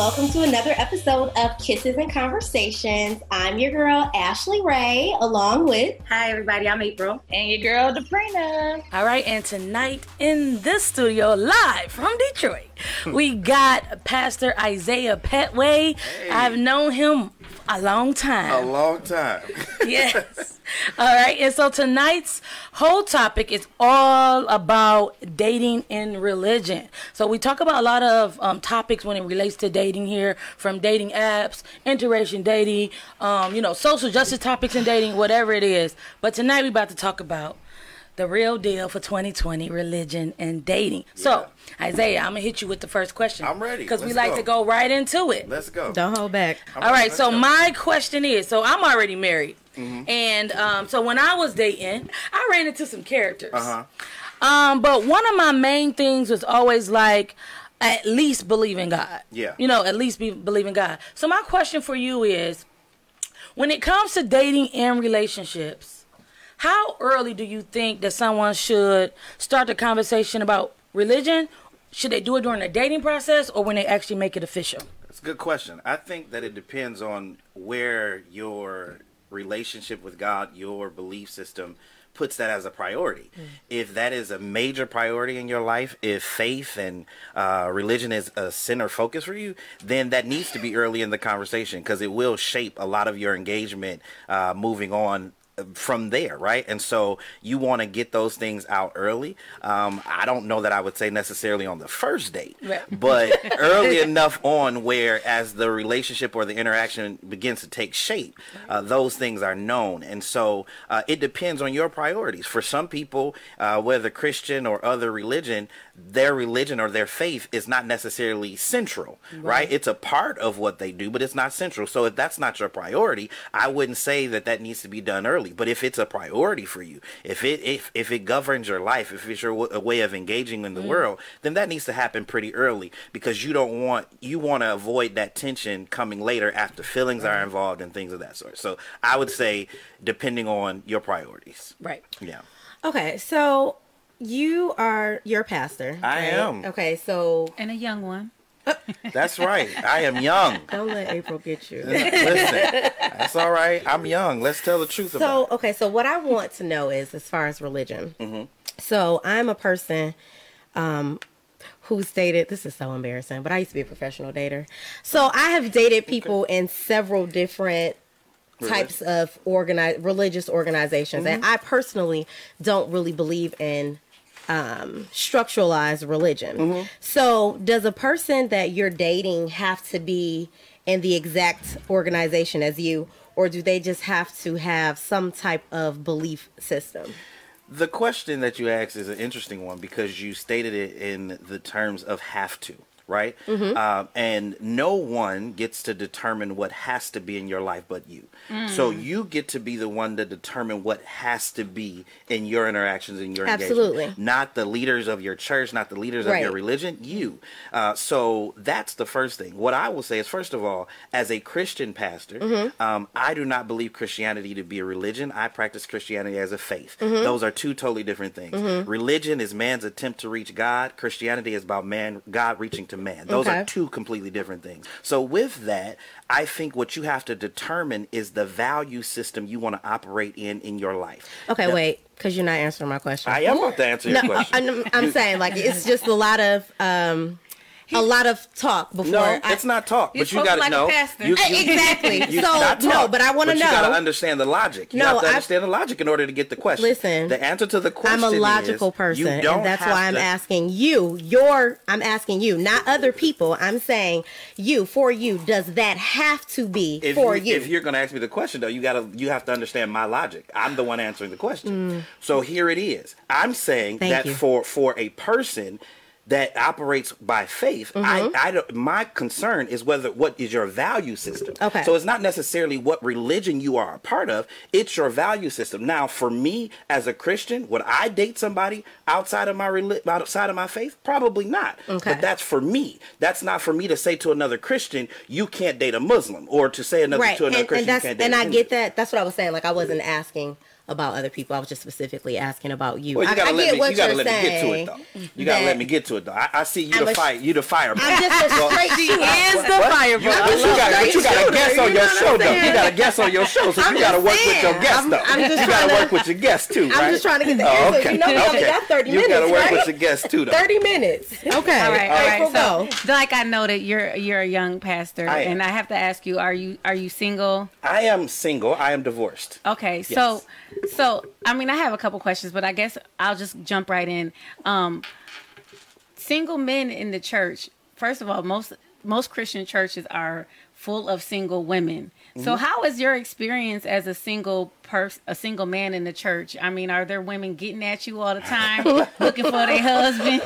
welcome to another episode of Kisses and Conversations. I'm your girl, Ashley Ray, along with. Hi, everybody. I'm April. And your girl, Debrina. All right, and tonight in this studio, live from Detroit, we got Pastor Isaiah Petway. Hey. I've known him a long time. A long time. yes. All right. And so tonight's whole topic is all about dating in religion. So we talk about a lot of um, topics when it relates to dating here, from dating apps, interracial dating, um, you know, social justice topics in dating, whatever it is. But tonight we're about to talk about the real deal for 2020 religion and dating. So, Isaiah, I'm going to hit you with the first question. I'm ready. Because we like go. to go right into it. Let's go. Don't hold back. I'm All ready. right, Let's so go. my question is so I'm already married. Mm-hmm. And um, so when I was dating, I ran into some characters. Uh-huh. Um, but one of my main things was always like, at least believe in God. Yeah. You know, at least be believe in God. So my question for you is, when it comes to dating and relationships, how early do you think that someone should start the conversation about religion? Should they do it during the dating process or when they actually make it official? That's a good question. I think that it depends on where your relationship with God, your belief system puts that as a priority. If that is a major priority in your life, if faith and uh, religion is a center focus for you, then that needs to be early in the conversation because it will shape a lot of your engagement uh, moving on from there, right? And so you want to get those things out early. Um, I don't know that I would say necessarily on the first date, Right. but early enough on where as the relationship or the interaction begins to take shape, uh, those things are known. And so uh, it depends on your priorities. For some people, uh, whether Christian or other religion, their religion or their faith is not necessarily central, right? It's a part of what they do, but it's not central. So if that's not your priority, I wouldn't say that that needs to be done early. But if it's a priority for you, if it if if it governs your life, if it's your w- a way of engaging in the mm. world, then that needs to happen pretty early because you don't want you want to avoid that tension coming later after feelings are involved and things of that sort. So I would say depending on your priorities. Right. Yeah. Okay, so you are your pastor. I right? am. Okay, so And a young one. That's right. I am young. don't let April get you. Listen, that's all right. I'm young. Let's tell the truth about So it. okay, so what I want to know is as far as religion. Mm-hmm. So I'm a person um, who's dated. This is so embarrassing, but I used to be a professional dater. So I have dated people in several different types of organized religious organizations, and Mm-hmm. I personally don't really believe in um, structuralized religion. Mm-hmm. So, does a person that you're dating have to be in the exact organization as you, or do they just have to have some type of belief system? The question that you asked is an interesting one because you stated it in the terms of have to, right? Mm-hmm. Um, and no one gets to determine what has to be in your life but you. So Mm. you get to be the one to determine what has to be in your interactions in your Absolutely. engagement. Not the leaders of your church, not the leaders of your religion, you. Uh, so that's the first thing. What I will say is, first of all, as a Christian pastor, Mm-hmm. um, I do not believe Christianity to be a religion. I practice Christianity as a faith. Mm-hmm. Those are two totally different things. Religion is man's attempt to reach God. Christianity is about man, God reaching to man. Those Okay. are two completely different things. So with that, I think what you have to determine is the value system you want to operate in in your life. Okay, wait, because you're not answering my question. I am about to answer your no, question. I'm, I'm saying like it's just a lot of um, a lot of talk before. No, I- it's not talk. But you got to to like know. You, Eh, you- exactly. you- So, not no, but I wanna know. You got to understand the logic. You No, have to I- understand the logic in order to get the question. Listen, the answer to the question is. I'm a logical you person, and that's why I'm to- asking you. Your, I'm asking you, not other people. I'm saying you for you. Does that have to be If, for you, you? if you're going to ask me the question, though, you got to you have to understand my logic. I'm the one answering the question. So here it is. I'm saying Mm. Thank that you. for for a person that operates by faith, Mm-hmm. I, I don't, my concern is whether what is your value system. Okay. So it's not necessarily what religion you are a part of; it's your value system. Now, for me as a Christian, would I date somebody outside of my reli- outside of my faith? Probably not. Okay. But that's for me. That's not for me to say to another Christian, "You can't date a Muslim," or to say another right, to another and, Christian, and "You can't date and I Hindu." get that. That's what I was saying. Like I wasn't asking about other people. I was just specifically asking about you. Well, you gotta I let get me. what You gotta you're let me get to it though. You gotta let me get to it though. I, I see you I'm the a fire. You the fireball. I'm just a straight She is the What? fireball. You, I but you love got, that. but you got a shooter, guest on your show though. You got a guest on your show, so you got to work with your saying. guest I'm- though. I'm just you gotta to- work with your guest too, right? I'm just trying to get the Oh, answer. okay. You know we only okay. got 30 minutes. you minutes, gotta work with your guest too, though. 30 minutes. Okay. All right, all April, right. go. So, like I know that you're you're a young pastor, and I have to ask you: Are you are you single? I am single. I am divorced. Okay, so so I mean, I have a couple questions, but I guess I'll just jump right in. Um, single men in the church. First of all, most most Christian churches are full of single women. So, how is your experience as a single person, a single man in the church? I mean, are there women getting at you all the time, looking for their husband?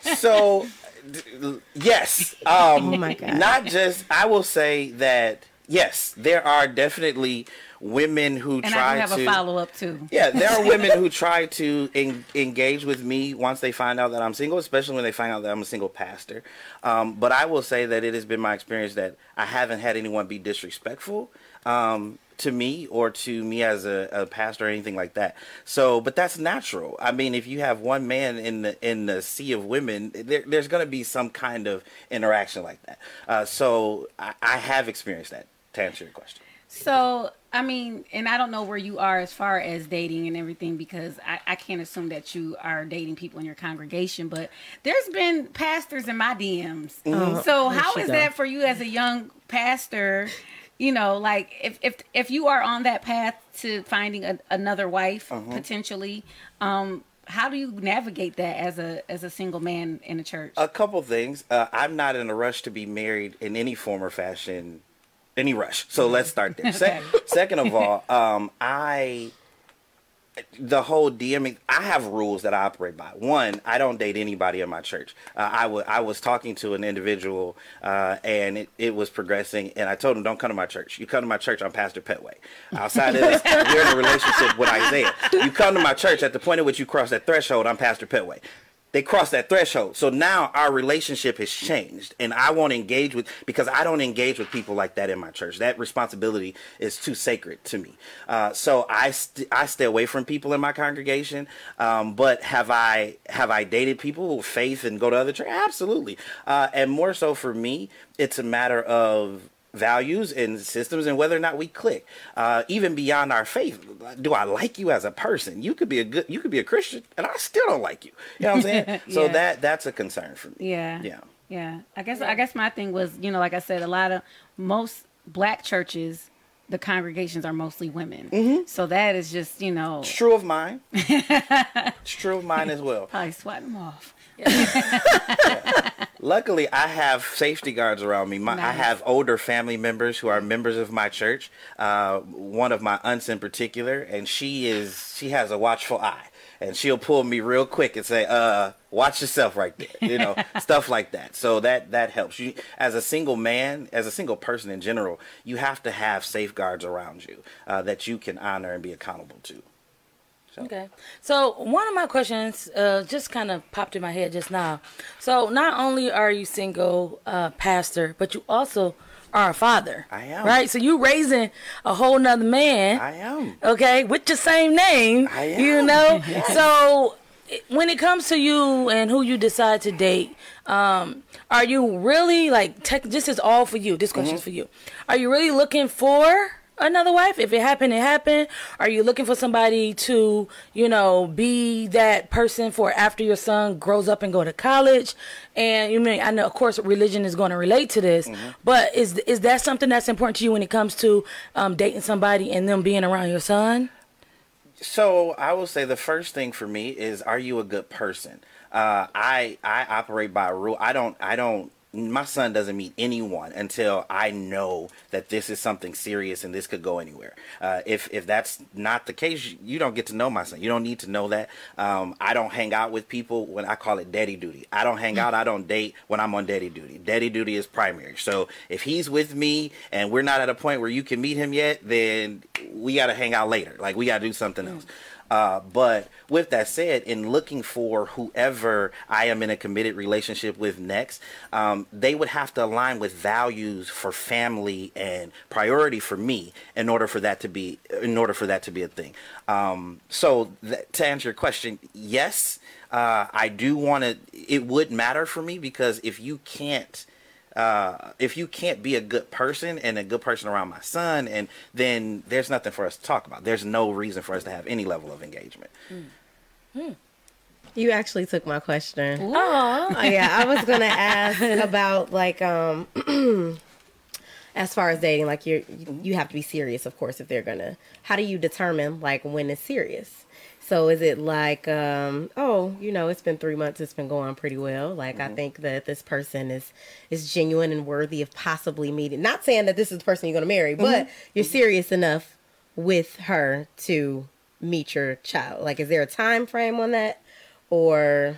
so d- yes um Oh my God. not just i will say that yes there are definitely women who And try I have to a follow up too. yeah there are women who try to en- engage with me once they find out that i'm single especially when they find out that i'm a single pastor um, but i will say that it has been my experience that i haven't had anyone be disrespectful um, to me or to me as a, a pastor or anything like that. So, but that's natural. I mean, if you have one man in the in the sea of women, there, there's going to be some kind of interaction like that. Uh, so, I, I have experienced that. To answer your question, So, I mean, and I don't know where you are as far as dating and everything because I, I can't assume that you are dating people in your congregation, but there's been pastors in my DMs. Mm-hmm. So, how is go. that for you as a young pastor? You know, like if if if you are on that path to finding a, another wife Uh-huh. potentially, um, how do you navigate that as a as a single man in a church? a couple things. Uh, I'm not in a rush to be married in any form or fashion. Any rush. So let's start there. Se- second of all, um, I the whole DMing, I have rules that I operate by. One, I don't date anybody in my church. Uh, I wa- I was talking to an individual, uh, and it, it was progressing, and I told him, "Don't come to my church. You come to my church, I'm Pastor Petway. Outside of this, we're in a relationship with Isaiah. You come to my church at the point at which you cross that threshold, I'm Pastor Petway." They crossed that threshold. So now our relationship has changed. And I won't engage with, because I don't engage with people like that in my church. That responsibility is too sacred to me. Uh, so I, st- I stay away from people in my congregation. Um, but have I, have I dated people with faith and go to other church? Absolutely. Uh, and more so for me, it's a matter of values and systems and whether or not we click uh, even beyond our faith. Do i like you as a person? You could be a good you could be a christian and i still don't like you. You know what i'm saying? So that that's a concern for me. Yeah. yeah. Yeah. I guess I guess my thing was, you know, like I said, a lot of most black churches, the congregations are mostly women. Mm-hmm. So that is just, you know, it's true of mine. It's true of mine as well. Probably swat them off. Luckily, I have safety guards around me. My, I have older family members who are members of my church. Uh, one of my aunts in particular, and she is she has a watchful eye, and she'll pull me real quick and say, "Uh, watch yourself right there," you know, stuff like that. So that that helps you as a single man, as a single person in general. You have to have safeguards around you uh, that you can honor and be accountable to. Okay. So one of my questions uh, just kind of popped in my head just now. So not only are you single uh, pastor, but you also are a father. I am. Right. So you raising a whole nother man. I am. okay, with the same name. I am. You know. So when it comes to you and who you decide to date, um, are you really like? Tech, this is all for you. This question's for you. Are you really looking for? Another wife, if it happened, it happened. Are you looking for somebody to, you know, be that person for after your son grows up and go to college? And you mean I know, of course, religion is going to relate to this, but is is that something that's important to you when it comes to um, dating somebody and them being around your son? So I will say the first thing for me is, are you a good person? Uh, I I operate by a rule. I don't I don't. My son doesn't meet anyone until I know that this is something serious and this could go anywhere. Uh, if if that's not the case, you don't get to know my son. You don't need to know that. Um, I don't hang out with people when I call it daddy duty. I don't hang out. I don't date when I'm on daddy duty. Daddy duty is primary. So if he's with me and we're not at a point where you can meet him yet, then we got to hang out later. Like we got to do something else. Uh, but with that said, in looking for whoever I am in a committed relationship with next, um, they would have to align with values for family and priority for me in order for that to be in order for that to be a thing. Um, so to answer your question, yes, uh, I do want to. It would matter for me because if you can't uh, if you can't be a good person and a good person around my son, and then there's nothing for us to talk about. There's no reason for us to have any level of engagement. You actually took my question. Oh yeah, I was gonna ask about like um as far as dating, like you're you have to be serious, of course, if they're gonna. How do you determine like when it's serious? So is it like, um, oh, you know, it's been three months, it's been going pretty well. Like I think that this person is is genuine and worthy of possibly meeting. Not saying that this is the person you're gonna marry, but you're serious enough with her to meet your child. Like, is there a time frame on that, or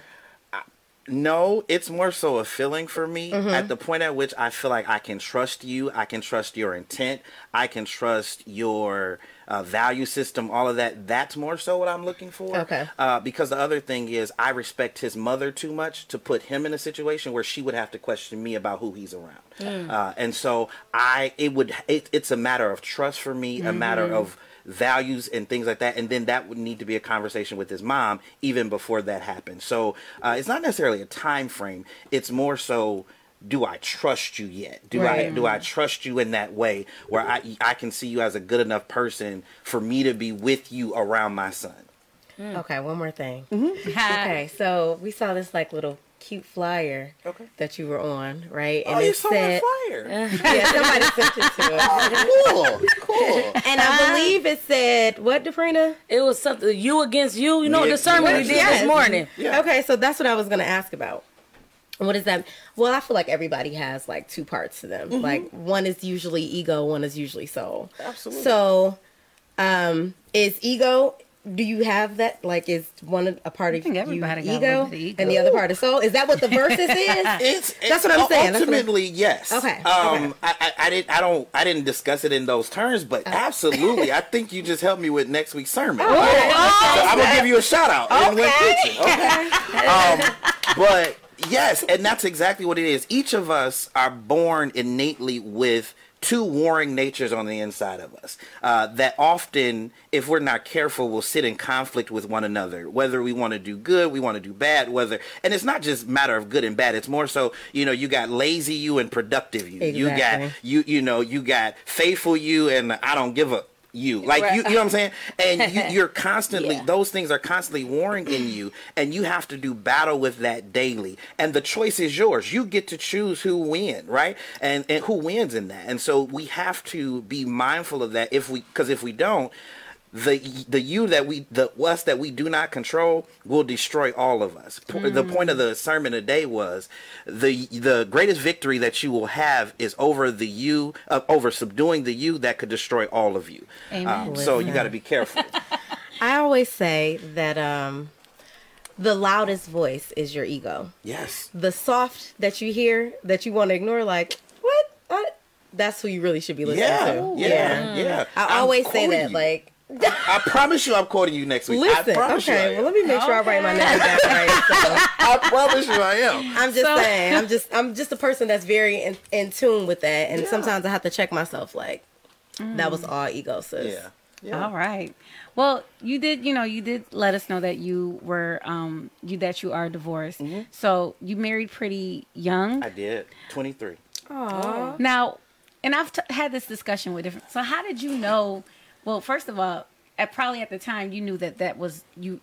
No, it's more so a feeling for me Mm-hmm. at the point at which I feel like I can trust you, I can trust your intent, I can trust your uh, value system, all of that. That's more so what I'm looking for. Okay. Uh, because the other thing is, I respect his mother too much to put him in a situation where she would have to question me about who he's around. Uh, and so I, it would, it, it's a matter of trust for me, a matter of values and things like that and then that would need to be a conversation with his mom even before that happens so uh, it's not necessarily a time frame it's more so do I trust you yet? Do I do I trust you in that way where I I can see you as a good enough person for me to be with you around my son? Hmm. okay? One more thing. Okay. Mm-hmm. Okay, so we saw this like little cute flyer Okay. that you were on, right? oh, you saw that flyer. yeah, somebody sent it to us. cool, cool. And I uh-huh. believe it said, what, Debrina? It was something you against you. You know Yeah, the sermon we did Yes. this morning. Yeah. Okay, so that's what I was going to ask about. What is that? Well, I feel like everybody has like two parts to them. Like one is usually ego, one is usually soul. Absolutely. So, um, is ego? Do you have that? Like, is one a- a part of you everybody got ego, little bit ego. and the other part is soul? Is that what the verses is? It's, That's what I'm saying. That's what I'm- Ultimately, yes. Okay, Um, I, I, I didn't. I don't. I didn't discuss it in those terms, but absolutely, I think you just helped me with next week's sermon. Oh, So I'm gonna give you a shout out. in Okay. um, but yes, and that's exactly what it is. Each of us are born innately with two warring natures on the inside of us uh, that often, if we're not careful, will sit in conflict with one another. Whether we want to do good, we want to do bad. Whether, and it's not just matter of good and bad. It's more so, you know, you got lazy you and productive you. You got you, you know, you got faithful you and I don't give a you. Like you, you know what I'm saying? And you, you're constantly Yeah. those things are constantly warring in you and you have to do battle with that daily. And the choice is yours. You get to choose who win right? And and who wins in that. And so we have to be mindful of that if we because if we don't the the you that we the us that we do not control will destroy all of us. Po- The point of the sermon today was the the greatest victory that you will have is over the you uh, over subduing the you that could destroy all of you. Amen. Um, so you got to be careful. I always say that um, the loudest voice is your ego. yes. The soft that you hear that you want to ignore, like what? I, that's who you really should be listening Yeah, to. yeah, yeah. I I'm always say that, you. like, I promise you, I'm quoting you next week. listen, I promise you. I okay, well, let me make sure I write my name down right. So, I promise you, I am. I'm just saying, I'm just, I'm just a person that's very in, in tune with that, and sometimes I have to check myself, like, that was all ego, sis. Yeah. Yeah. All right. Well, you did, you know, you did let us know that you were, um, you that you are divorced. So you married pretty young. I did. 23. Now, and I've t- had this discussion with different. So how did you know? Well, first of all, at probably at the time you knew that that was you.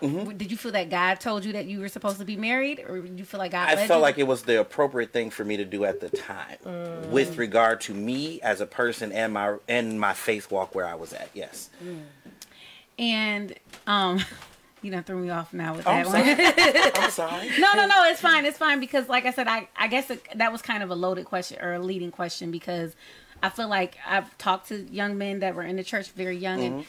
Mm-hmm. Did you feel that God told you that you were supposed to be married, or did you feel like God? I felt you? like it was the appropriate thing for me to do at the time, with regard to me as a person and my and my faith walk where I was at. Yes. and um, you done threw me off now with Oh, that I'm one. I'm sorry. no, no, no. It's fine. It's fine because, like I said, I I guess it, that was kind of a loaded question or a leading question because I feel like I've talked to young men that were in the church very young and mm-hmm.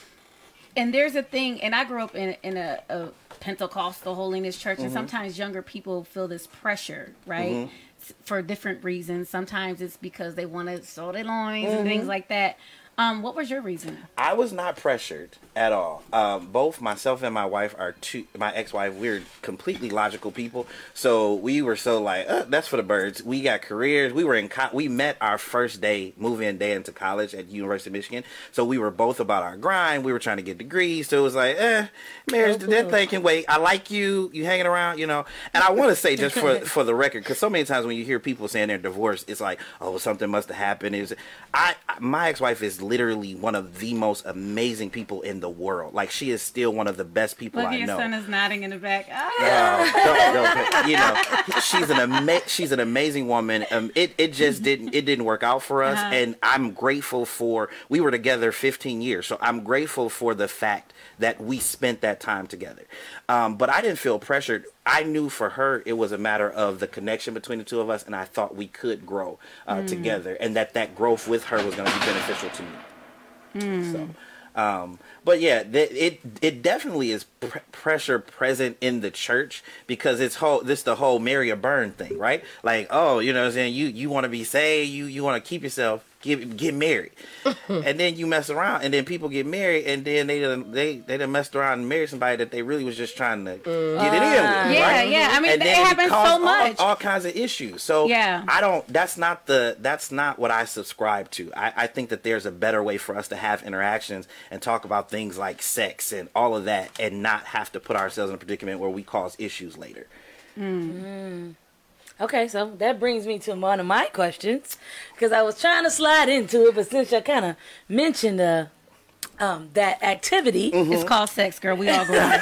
and there's a thing, and I grew up in in a, a Pentecostal holiness church, and mm-hmm. sometimes younger people feel this pressure, right? Mm-hmm. S- For different reasons. Sometimes it's because they want to sow their loins and things like that. Um, what was your reason? I was not pressured at all. Um, both myself and my wife are two. My ex-wife, we're completely logical people. So we were so like, uh, that's for the birds. We got careers. We were in. Co- we met our first day, move-in day into college at University of Michigan. So we were both about our grind. We were trying to get degrees. So it was like, eh, marriage. That thing can wait. I like you. You hanging around, you know. And I want to say just for for the record, because so many times when you hear people saying they're divorced, it's like, oh, something must have happened. Is I my ex-wife is literally one of the most amazing people in the world. Like she is still one of the best people Look, I your know. son is nodding in the back. Ah. Don't- you know, she's an ama- she's an amazing woman. Um, it it just didn't it didn't work out for us, Uh-huh. and I'm grateful for. We were together 15 years, so I'm grateful for the fact that we spent that time together. Um, but I didn't feel pressured. I knew for her it was a matter of the connection between the two of us, and I thought we could grow uh, together, and that that growth with her was going to be beneficial to me. So. Um, but yeah, it it definitely is pr- pressure present in the church because it's whole this the whole marry or burn thing, right? Like, oh, you know, I'm saying you you want to be saved, you you want to keep yourself, get get married, and then you mess around, and then people get married, and then they done, they they done messed around and married somebody that they really was just trying to mm. get it in with, ah. Yeah, right? yeah. I mean, And it then happens caused so much. all, kinds of issues. So Yeah. I don't. That's not the. That's not what I subscribe to. I, I think that there's a better way for us to have interactions and talk about things like sex and all of that, and not have to put ourselves in a predicament where we cause issues later. Mm. Mm. Okay, so that brings me to one of my questions because I was trying to slide into it, but since you kind of mentioned uh, um, that activity, It's called sex, girl. We all go on.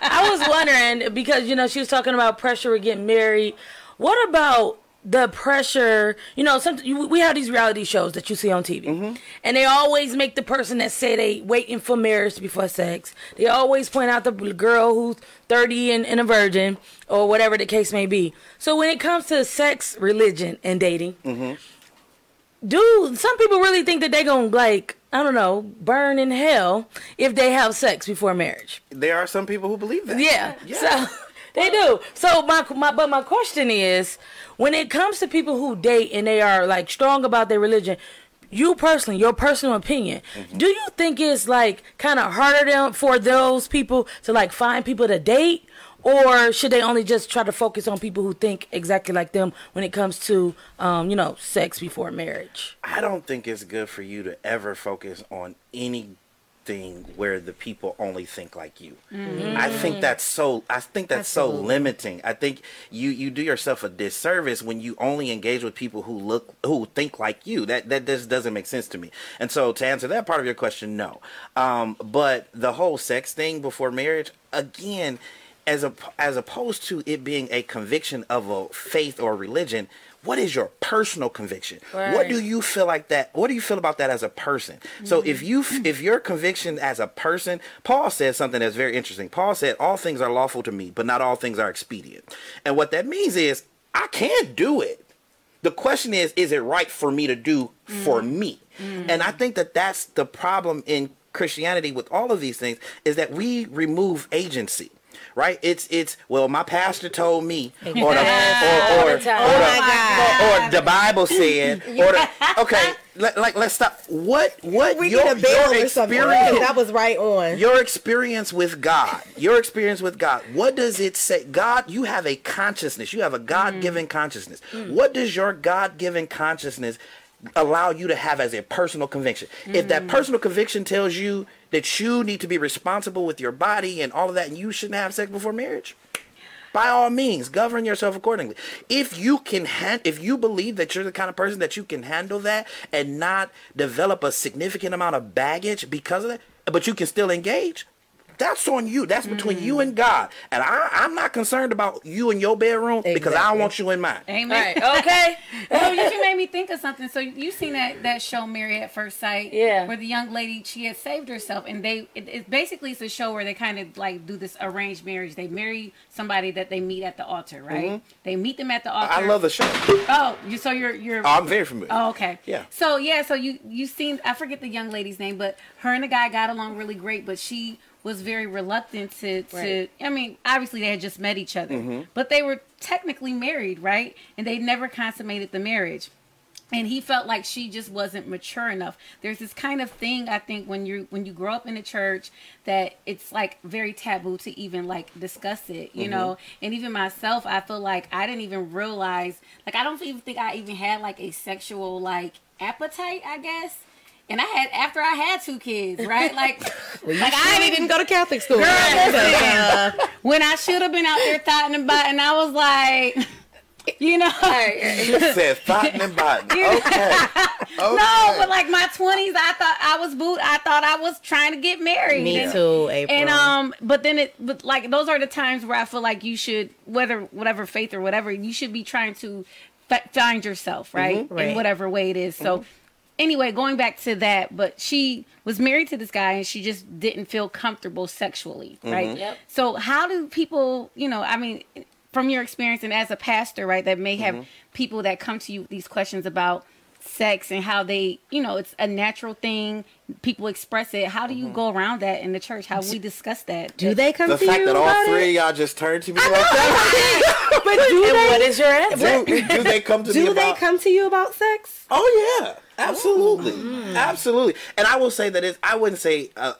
I was wondering because you know she was talking about pressure to get married. What about the pressure? You know, some you, we have these reality shows that you see on TV, mm-hmm. and they always make the person that say they waiting for marriage before sex. They always point out the girl who's thirty and, and a virgin, or whatever the case may be. So when it comes to sex, religion, and dating, mm-hmm. do some people really think that they gonna like I don't know burn in hell if they have sex before marriage? There are some people who believe that. Yeah. Yeah. So they do. So my my but my question is, when it comes to people who date and they are like strong about their religion, you personally, your personal opinion, do you think it's like kind of harder than for those people to like find people to date? Or should they only just try to focus on people who think exactly like them when it comes to, um, you know, sex before marriage? I don't think it's good for you to ever focus on anything where the people only think like you. I think that's so I think that's so limiting. I think you you do yourself a disservice when you only engage with people who look who think like you. That that just doesn't make sense to me. And so to answer that part of your question, no. Um, but the whole sex thing before marriage, again, as a as opposed to it being a conviction of a faith or religion, what is your personal conviction? What do you feel like that? What do you feel about that as a person? So if you mm-hmm. if your conviction as a person, Paul says something that's very interesting. Paul said, "All things are lawful to me, but not all things are expedient." And what that means is, I can't do it. The question is, is it right for me to do for mm. me? Mm. And I think that that's the problem in Christianity with all of these things is that we remove agency. Right? It's it's well, my pastor told me, or the, or, or, or, the time. the, Oh my or, or the Bible said, or the, okay, let, like let's stop. What what We your, need a bill your or something. experience That was right on. your experience with God, your experience with God, what does it say? God, you have a consciousness. You have a God given mm. consciousness. What does your God given consciousness allow you to have as a personal conviction? If that mm. personal conviction tells you that you need to be responsible with your body and all of that, and you shouldn't have sex before marriage, by all means, govern yourself accordingly. If you can, han- if you believe that you're the kind of person that you can handle that and not develop a significant amount of baggage because of that, but you can still engage, that's on you. That's between you and mm. God. And I, I'm not concerned about you in your bedroom because I want you in mine. Amen. Right. Okay. so you just made me think of something. So you seen that that show Married at First Sight, Yeah. where the young lady she had saved herself, and they it, it basically it's a show where they kind of like do this arranged marriage. They marry somebody that they meet at the altar, right? Mm-hmm. They meet them at the altar. I love the show. Oh, you so you're you're. Oh, I'm very familiar. Oh, okay. Yeah. So yeah, so you you seen I forget the young lady's name, but her and the guy got along really great, but she was very reluctant to to Right. I mean, obviously they had just met each other. Mm-hmm. But they were technically married, right? And they never consummated the marriage. and he felt like she just wasn't mature enough there's this kind of thing i think when you when you grow up in the church that it's like very taboo to even like discuss it you know and even myself i feel like i didn't even realize like i don't even think i even had like a sexual like appetite i guess and I had after I had two kids, right? Like, like I I didn't go to Catholic school. Girl, listen. Uh, when I should have been out there thoughting about, and I was like, you know, You said thoughtin' and bottin'. Okay. okay. no, but like my twenties, I thought I was boot. I thought I was trying to get married. me And- too, April. And um, but then it, but like those are the times where I feel like you should, whether whatever faith or whatever, you should be trying to f- find yourself, right, Right. in whatever way it is. So. Anyway, going back to that, but she was married to this guy and she just didn't feel comfortable sexually, mm-hmm. right? Yep. So how do people, you know, I mean, from your experience and as a pastor, right, that may have mm-hmm. people that come to you with these questions about sex and how they, you know, it's a natural thing. People express it. How do you mm-hmm. go around that in the church? How we discuss that? do they come The to you? The fact that all three it? of y'all just turned to me like that. But do And they? what is your answer? do, do they come to me do they about? come to you about sex? Oh yeah, absolutely, mm-hmm. absolutely. And I will say that it's. I wouldn't say. Uh,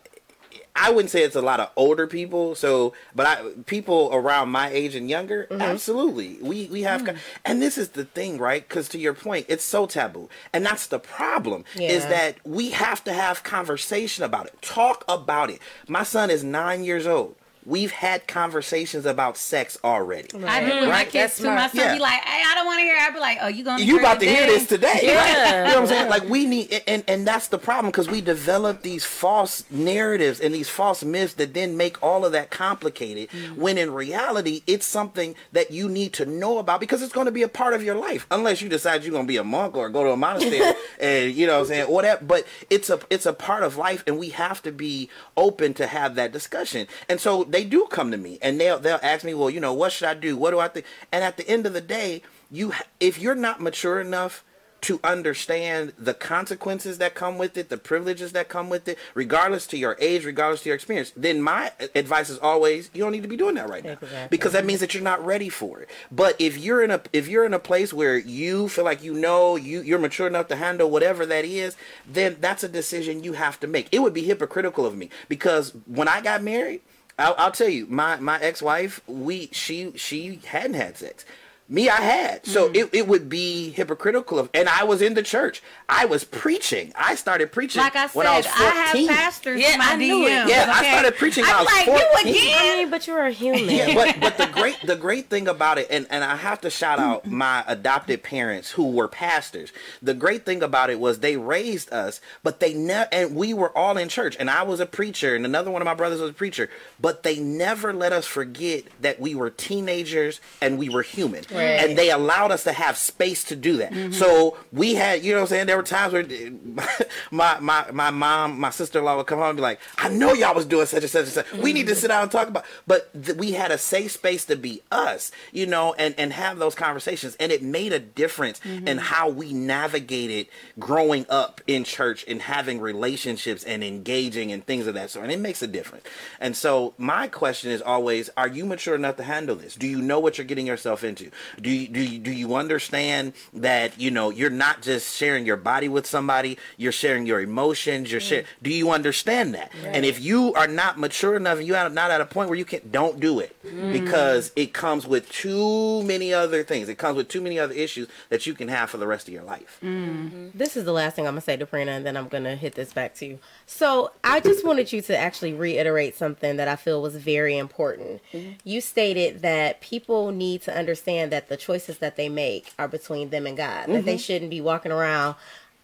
I wouldn't say it's a lot of older people. So, but I people around my age and younger, mm-hmm. absolutely. We we have, mm. co- and this is the thing, right? Because to your point, it's so taboo, and that's the problem. Is that we have to have conversation about it, talk about it. My son is nine years old. We've had conversations about sex already. I do with my Right? kids too. My son Yeah. be like, hey, I don't want to hear. it." I be like, oh, you gonna you about to hear this today. Yeah. Right? You know what I'm saying? Like we need, and and that's the problem because we develop these false narratives and these false myths that then make all of that complicated. Mm. When in reality, it's something that you need to know about because it's going to be a part of your life, unless you decide you're going to be a monk or go to a monastery and you know what I'm saying whatever. But it's a it's a part of life, and we have to be open to have that discussion. And so they do come to me and they'll they'll ask me, well, you know, what should I do? What do I think? And at the end of the day, you if you're not mature enough to understand the consequences that come with it, the privileges that come with it, regardless to your age, regardless to your experience, then my advice is always you don't need to be doing that right now Exactly. because that means that you're not ready for it. But if you're in a if you're in a place where you feel like you know you you're mature enough to handle whatever that is, then that's a decision you have to make. It would be hypocritical of me because when I got married, I'll, I'll tell you, my my ex wife, we she she hadn't had sex. Me, I had. So Mm. it, it would be hypocritical of, and I was in the church. I was preaching. I started preaching Like I when I was said, I, 14. have pastors Yeah, in my I knew it. DMs. Yeah, I started preaching when I I'm was like, 14. you I mean, but you're a human. yeah, but but the great the great thing about it, and and I have to shout out my adopted parents who were pastors. The great thing about it was they raised us, but they never and we were all in church, and I was a preacher, and another one of my brothers was a preacher, but they never let us forget that we were teenagers and we were human, Right. and they allowed us to have space to do that. Mm-hmm. So we had, you know, what I'm saying there were times where my my my mom, my sister in law would come home and be like, "I know y'all was doing such and such and such. We need to mm-hmm. sit down and talk about." But th- we had a safe space to be us, you know, and and have those conversations, and it made a difference mm-hmm. in how we navigated growing up in church and having relationships and engaging and things of that sort. And it makes a difference. And so my question is always: Are you mature enough to handle this? Do you know what you're getting yourself into? Do you do you, do you understand that you know you're not just sharing your body with somebody? You're sharing your emotions. You're sharing. Mm. Do you understand that? And if you are not mature enough, and you are not at a point where you can, don't do it mm. because it comes with too many other things. It comes with too many other issues that you can have for the rest of your life. Mm. Mm-hmm. this is the last thing I'm gonna say to Prina, and then I'm gonna hit this back to you. So I just wanted you to actually reiterate something that I feel was very important. Mm-hmm. You stated that people need to understand that the choices that they make are between them and God. That they mm-hmm. shouldn't be walking around.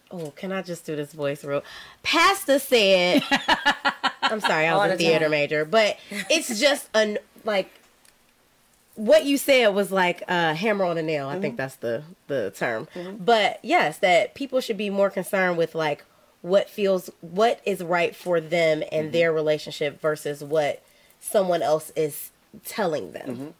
Oh, can I just do this voice real? Pastor said. I'm sorry, I All was the a theater time. major, but it's just an like what you said was like a hammer on a nail. I think mm-hmm. that's the the term. Mm-hmm. But yes, that people should be more concerned with like what feels what is right for them and their relationship versus what someone else is telling them.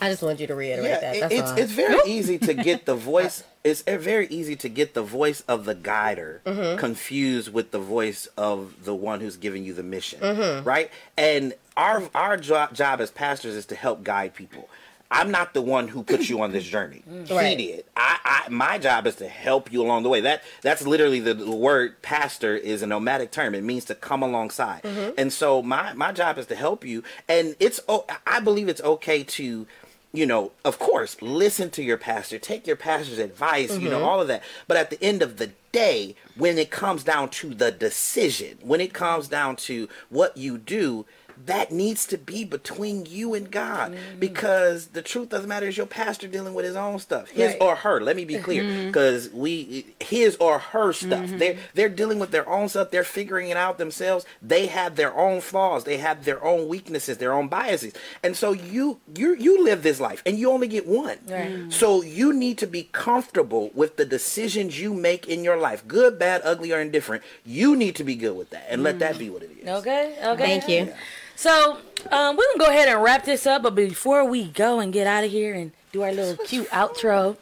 I just wanted you to reiterate that. That's it's all. it's very easy to get the voice. It's very easy to get the voice of the guider Mm-hmm. confused with the voice of the one who's giving you the mission, Mm-hmm. right? And our our jo- job as pastors is to help guide people. I'm not the one who put you on this journey. Mm. Right. He did. I, I my job is to help you along the way. That that's literally the, the word pastor is a nomadic term. It means to come alongside. Mm-hmm. And so my my job is to help you. And it's oh, I believe it's okay to you know, of course, listen to your pastor, take your pastor's advice, you know, mm-hmm. all of that. But at the end of the day, when it comes down to the decision, when it comes down to what you do, that needs to be between you and God mm. because the truth of the matter is your pastor dealing with his own stuff, his Right. or her. Let me be clear, mm-hmm. because we his or her stuff. Mm-hmm. They're they're dealing with their own stuff. They're figuring it out themselves. They have their own flaws. They have their own weaknesses, their own biases, and so you you you live this life, and you only get one. Right. Mm. So you need to be comfortable with the decisions you make in your life, good, bad, ugly, or indifferent. You need to be good with that, and let mm. that be what it is. Okay. Okay. Thank you. So um, we're gonna go ahead and wrap this up, but before we go and get out of here and do our little cute outro,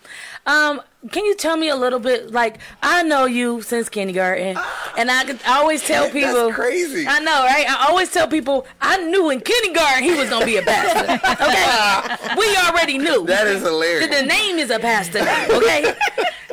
um, can you tell me a little bit? Like I know you since kindergarten, and I, could- I always tell That's people crazy. I know, right? I always tell people I knew in kindergarten he was gonna be a pastor. Okay, we already knew. That is hilarious. the name is a pastor. Okay.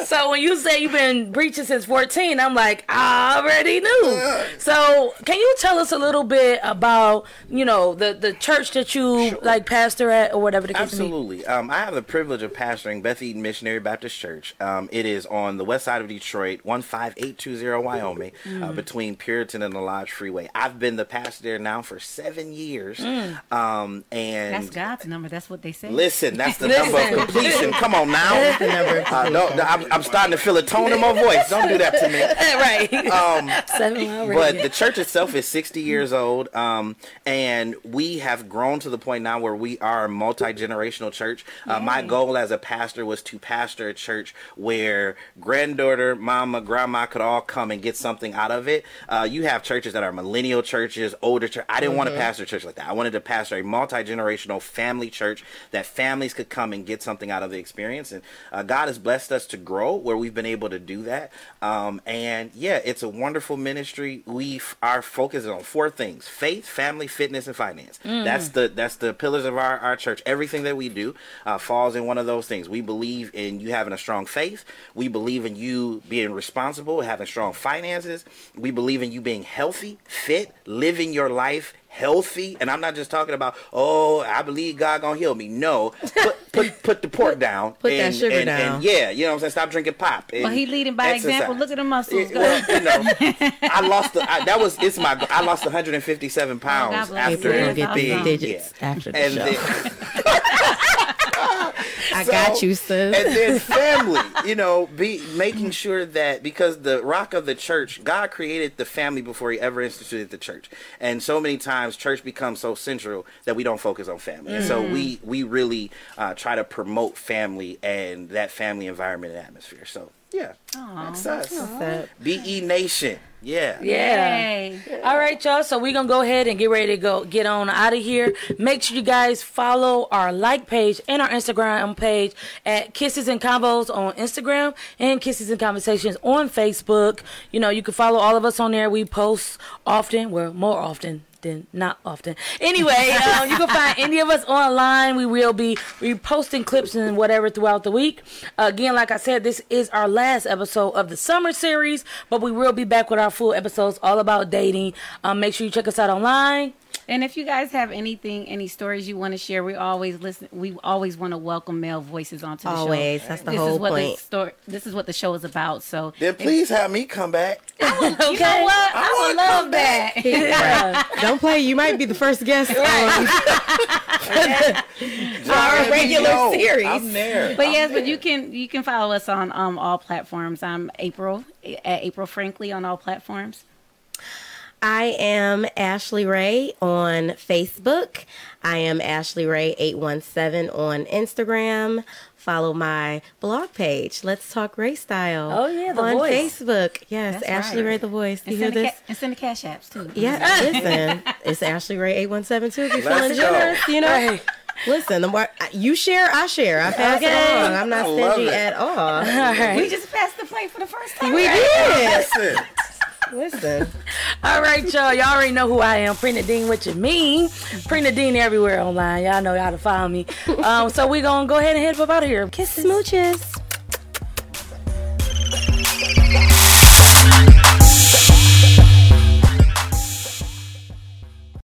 So when you say you've been preaching since 14, I'm like, I already knew. So can you tell us a little bit about, you know, the, the church that you like pastor at or whatever the case? Absolutely. Um, I have the privilege of pastoring Beth Eden Missionary Baptist Church. Um, it is on the west side of Detroit, 15820 Wyoming, uh, Mm. between Puritan and the Lodge Freeway. I've been the pastor there now for seven years. Mm. Um, and That's God's number. That's what they say. Listen, that's the number of completion. Come on now. Uh, no, no, I'm, I'm starting to feel a tone in my voice. Don't do that to me. right. Um, but the church itself is 60 years old um, and we have grown to the point now where we are a multi-generational church uh, my goal as a pastor was to pastor a church where granddaughter mama grandma could all come and get something out of it. Uh, you have churches that are millennial churches older church. I didn't want to pastor a church like that. I wanted to pastor a multi-generational family church that families could come and get something out of the experience. And uh, god has blessed us to grow where we've been able to do that. Um, and yeah it's a wonderful ministry. We f- our focus is on four things faith family fitness and finance. That's the that's the pillars of our, our church. Everything that we do uh, falls in one of those things. We believe in you having a strong faith we believe in you being responsible having strong finances we believe in you being healthy fit living your life healthy and i'm not just talking about oh i believe god gonna heal me no put put, put the pork down put that sugar and- down. and yeah you know what i'm saying stop drinking pop Well, and he leading by example. Look at the muscles. Go well, you know, I lost the. I, that was it's my. I lost 157 pounds bless you. after We're Yeah, gonna get awesome. big Yeah. after the and show. I so- got you, sis. and then family. You know, be making sure that because the rock of the church, God created the family before He ever instituted the church, and so many times church becomes so central that we don't focus on family, and so we we really uh, try to promote family and that family environment and atmosphere. So yeah, that's us. So, Be Nation. Yeah. Yeah. Yay. All right, y'all. So we're gonna go ahead and get ready to go get on out of here. Make sure you guys follow our like page and our Instagram page at Kisses and Combos on Instagram and Kisses and Conversations on Facebook. You know, you can follow all of us on there. We post often, well, more often than not often. Anyway, um, you can find any of us online. We will be reposting clips and whatever throughout the week. again, like I said, this is our last episode of the summer series, but we will be back with our full episodes all about dating. Um, make sure you check us out online. And if you guys have anything, any stories you want to share, we always listen. We always want to welcome male voices onto the show. Always. That's the this whole is what point. The story, this is what the show is about. So Then please have me come back. you know what? I, would wanna love come that. Yeah. Don't play. You might be the first guest on our regular know. series. I'm there. But I'm yes, but you can you can follow us on um all platforms. I'm April at April Frankly on all platforms. I am Ashley Ray on Facebook. I am Ashley Ray 817 on Instagram. Follow my blog page, Let's Talk Ray Style. Oh, yeah, The on Voice. Facebook. Yes, That's Ashley right. Ray the Voice. You And hear send, the this? ca- and send the cash apps too. Yeah, listen, it's Ashley Ray 817 too. If you're Let's feeling go. generous, you know. Right. Listen, the more uh, you share, I share. I pass Okay. it on. I'm not I stingy at all. All right. We just passed the plate for the first time. We did. Listen. All right, y'all. Y'all already know who I am. Print Dean, what you mean? Print Dean everywhere online. Y'all know how to follow me. Um, so we gonna go ahead and head up out of here. Kisses, smooches.